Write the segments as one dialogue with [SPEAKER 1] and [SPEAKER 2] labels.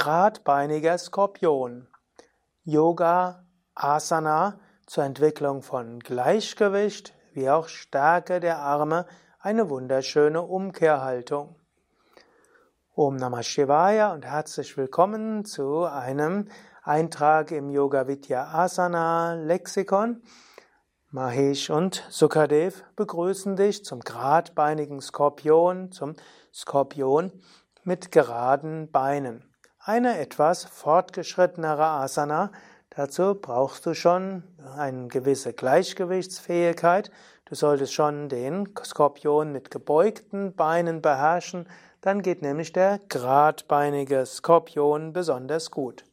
[SPEAKER 1] Gradbeiniger Skorpion. Yoga Asana zur Entwicklung von Gleichgewicht wie auch Stärke der Arme, eine wunderschöne Umkehrhaltung. Om Namah Shivaya und herzlich willkommen zu einem Eintrag im Yoga Vidya Asana Lexikon. Mahesh und Sukadev begrüßen dich zum gradbeinigen Skorpion, zum Skorpion mit geraden Beinen eine etwas fortgeschrittenere Asana. Dazu brauchst du schon eine gewisse Gleichgewichtsfähigkeit. Du solltest schon den Skorpion mit gebeugten Beinen beherrschen. Dann geht nämlich der geradbeinige Skorpion besonders gut.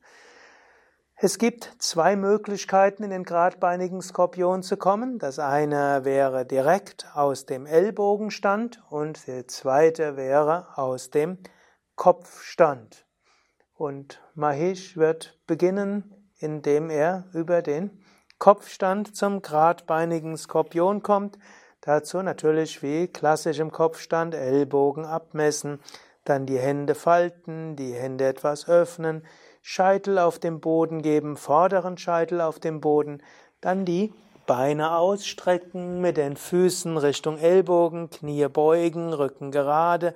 [SPEAKER 1] Es gibt zwei Möglichkeiten, in den geradbeinigen Skorpion zu kommen. Das eine wäre direkt aus dem Ellbogenstand und der zweite wäre aus dem Kopfstand. Und Mahesh wird beginnen, indem er über den Kopfstand zum gradbeinigen Skorpion kommt. Dazu natürlich wie klassisch im Kopfstand Ellbogen abmessen, dann die Hände falten, die Hände etwas öffnen, Scheitel auf dem Boden geben, vorderen Scheitel auf dem Boden, dann die Beine ausstrecken mit den Füßen Richtung Ellbogen, Knie beugen, Rücken gerade,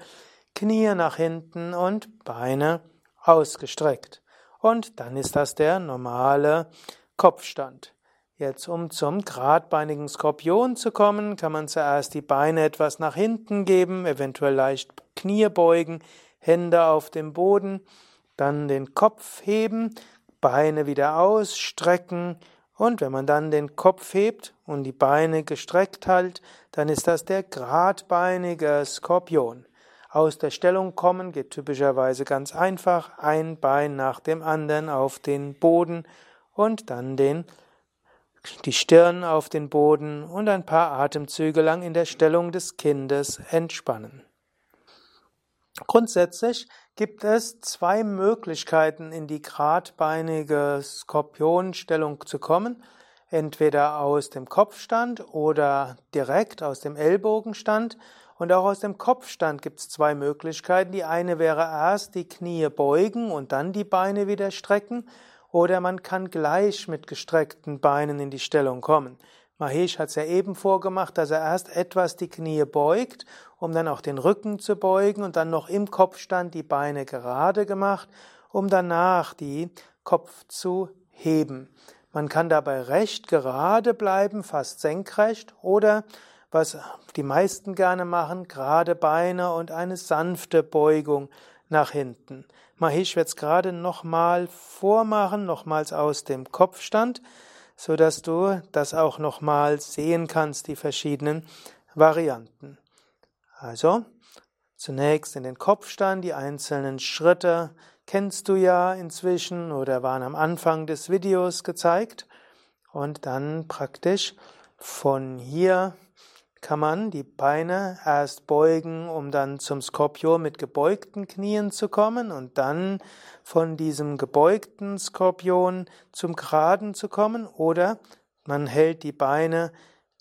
[SPEAKER 1] Knie nach hinten und Beine ausgestreckt. Und dann ist das der normale Kopfstand. Jetzt, um zum geradbeinigen Skorpion zu kommen, kann man zuerst die Beine etwas nach hinten geben, eventuell leicht Knie beugen, Hände auf dem Boden, dann den Kopf heben, Beine wieder ausstrecken und wenn man dann den Kopf hebt und die Beine gestreckt hält, dann ist das der geradbeinige Skorpion. Aus der Stellung kommen geht typischerweise ganz einfach, ein Bein nach dem anderen auf den Boden und dann den, die Stirn auf den Boden und ein paar Atemzüge lang in der Stellung des Kindes entspannen. Grundsätzlich gibt es zwei Möglichkeiten, in die gradbeinige Skorpionstellung zu kommen. Entweder aus dem Kopfstand oder direkt aus dem Ellbogenstand. Und auch aus dem Kopfstand gibt es zwei Möglichkeiten. Die eine wäre erst die Knie beugen und dann die Beine wieder strecken. Oder man kann gleich mit gestreckten Beinen in die Stellung kommen. Mahesh hat es ja eben vorgemacht, dass er erst etwas die Knie beugt, um dann auch den Rücken zu beugen und dann noch im Kopfstand die Beine gerade gemacht, um danach die Kopf zu heben. Man kann dabei recht gerade bleiben, fast senkrecht, oder was die meisten gerne machen, gerade Beine und eine sanfte Beugung nach hinten. Mahesh wird es gerade nochmal vormachen, nochmals aus dem Kopfstand, so dass du das auch nochmal sehen kannst, die verschiedenen Varianten. Also, zunächst in den Kopfstand, die einzelnen Schritte kennst du ja inzwischen oder waren am Anfang des Videos gezeigt. Und dann praktisch von hier kann man die Beine erst beugen, um dann zum Skorpion mit gebeugten Knien zu kommen und dann von diesem gebeugten Skorpion zum geraden zu kommen. Oder man hält die Beine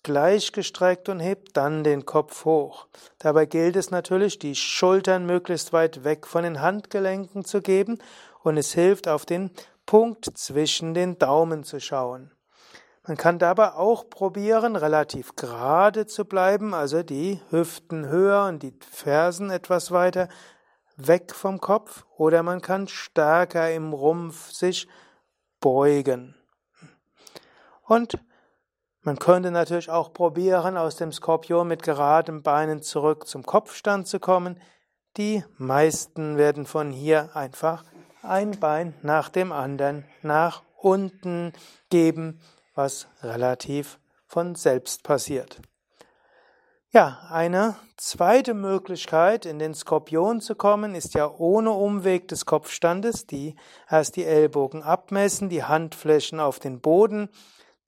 [SPEAKER 1] gleichgestreckt und hebt dann den Kopf hoch. Dabei gilt es natürlich, die Schultern möglichst weit weg von den Handgelenken zu geben und es hilft, auf den Punkt zwischen den Daumen zu schauen. Man kann dabei auch probieren, relativ gerade zu bleiben, also die Hüften höher und die Fersen etwas weiter weg vom Kopf, oder man kann stärker im Rumpf sich beugen. Und man könnte natürlich auch probieren, aus dem Skorpion mit geraden Beinen zurück zum Kopfstand zu kommen. Die meisten werden von hier einfach ein Bein nach dem anderen nach unten geben was relativ von selbst passiert. Ja, eine zweite Möglichkeit, in den Skorpion zu kommen, ist ja ohne Umweg des Kopfstandes, die erst die Ellbogen abmessen, die Handflächen auf den Boden,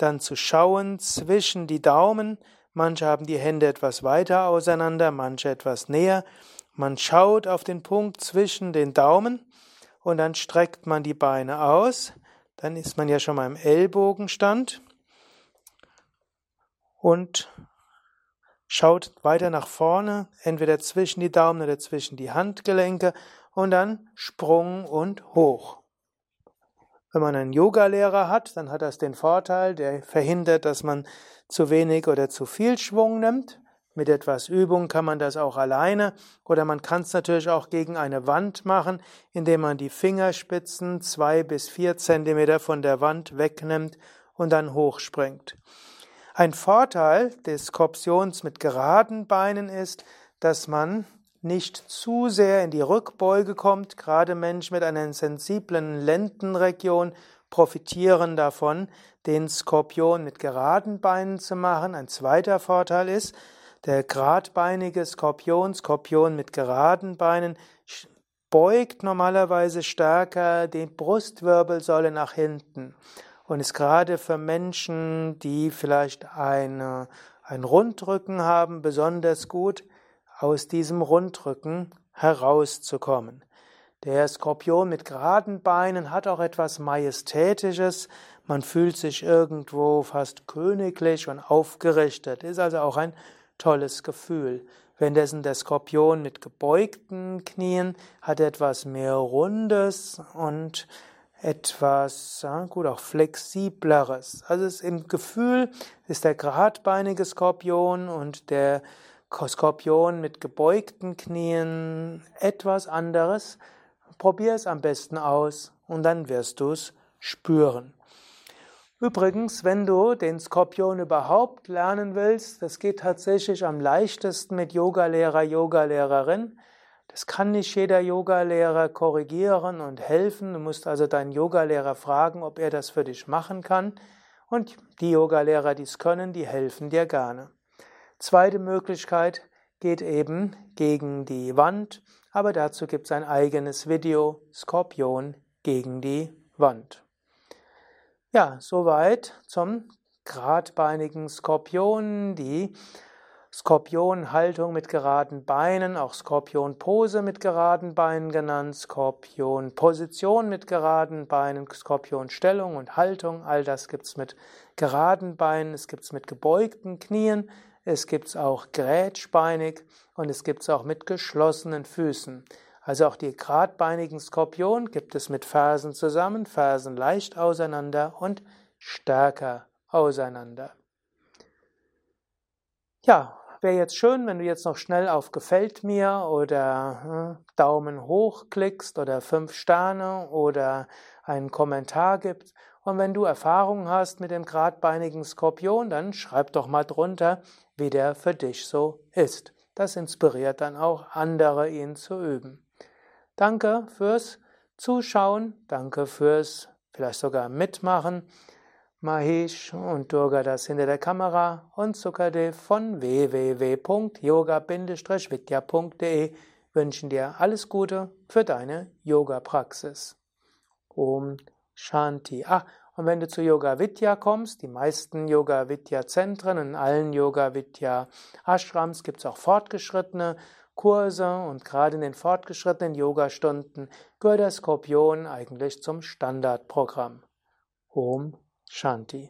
[SPEAKER 1] dann zu schauen zwischen die Daumen. Manche haben die Hände etwas weiter auseinander, manche etwas näher. Man schaut auf den Punkt zwischen den Daumen und dann streckt man die Beine aus. Dann ist man ja schon mal im Ellbogenstand und schaut weiter nach vorne, entweder zwischen die Daumen oder zwischen die Handgelenke und dann Sprung und hoch. Wenn man einen Yogalehrer hat, dann hat das den Vorteil, der verhindert, dass man zu wenig oder zu viel Schwung nimmt. Mit etwas Übung kann man das auch alleine oder man kann es natürlich auch gegen eine Wand machen, indem man die Fingerspitzen zwei bis vier Zentimeter von der Wand wegnimmt und dann hochspringt. Ein Vorteil des Skorpions mit geraden Beinen ist, dass man nicht zu sehr in die Rückbeuge kommt. Gerade Menschen mit einer sensiblen Lendenregion profitieren davon, den Skorpion mit geraden Beinen zu machen. Ein zweiter Vorteil ist, der geradbeinige Skorpion, Skorpion mit geraden Beinen, beugt normalerweise stärker die Brustwirbelsäule nach hinten und ist gerade für Menschen, die vielleicht eine, einen Rundrücken haben, besonders gut, aus diesem Rundrücken herauszukommen. Der Skorpion mit geraden Beinen hat auch etwas Majestätisches, man fühlt sich irgendwo fast königlich und aufgerichtet, ist also auch ein tolles Gefühl. Währenddessen der Skorpion mit gebeugten Knien hat etwas mehr Rundes und etwas, ja, gut, auch flexibleres. Also im Gefühl ist der geradbeinige Skorpion und der Skorpion mit gebeugten Knien etwas anderes. Probier es am besten aus und dann wirst du es spüren. Übrigens, wenn du den Skorpion überhaupt lernen willst, das geht tatsächlich am leichtesten mit Yogalehrer, Yogalehrerin. Das kann nicht jeder Yogalehrer korrigieren und helfen. Du musst also deinen Yogalehrer fragen, ob er das für dich machen kann. Und die Yogalehrer, die es können, die helfen dir gerne. Zweite Möglichkeit geht eben gegen die Wand, aber dazu gibt es ein eigenes Video, Skorpion gegen die Wand. Ja, soweit zum geradbeinigen Skorpion, die Skorpionhaltung mit geraden Beinen, auch Skorpionpose mit geraden Beinen genannt, Skorpionposition mit geraden Beinen, Skorpionstellung und Haltung, all das gibt's mit geraden Beinen, es gibt's mit gebeugten Knien, es gibt's auch grätschbeinig und es gibt's auch mit geschlossenen Füßen. Also auch die geradbeinigen Skorpion gibt es mit Fersen zusammen, Fersen leicht auseinander und stärker auseinander. Ja, wäre jetzt schön, wenn du jetzt noch schnell auf Gefällt mir oder äh, Daumen hoch klickst oder fünf Sterne oder einen Kommentar gibst. Und wenn du Erfahrungen hast mit dem geradbeinigen Skorpion, dann schreib doch mal drunter, wie der für dich so ist. Das inspiriert dann auch andere, ihn zu üben. Danke fürs Zuschauen, danke fürs vielleicht sogar Mitmachen. Mahesh und Durga das hinter der Kamera und Sukadev von www.yoga-vidya.de wünschen dir alles Gute für deine Yoga-Praxis. Om Shanti. Ah, und wenn du zu Yoga Vidya kommst, die meisten Yoga Vidya Zentren, in allen Yoga Vidya Ashrams gibt es auch fortgeschrittene Kurse und gerade in den fortgeschrittenen Yoga-Stunden gehört der Skorpion eigentlich zum Standardprogramm. Om Shanti.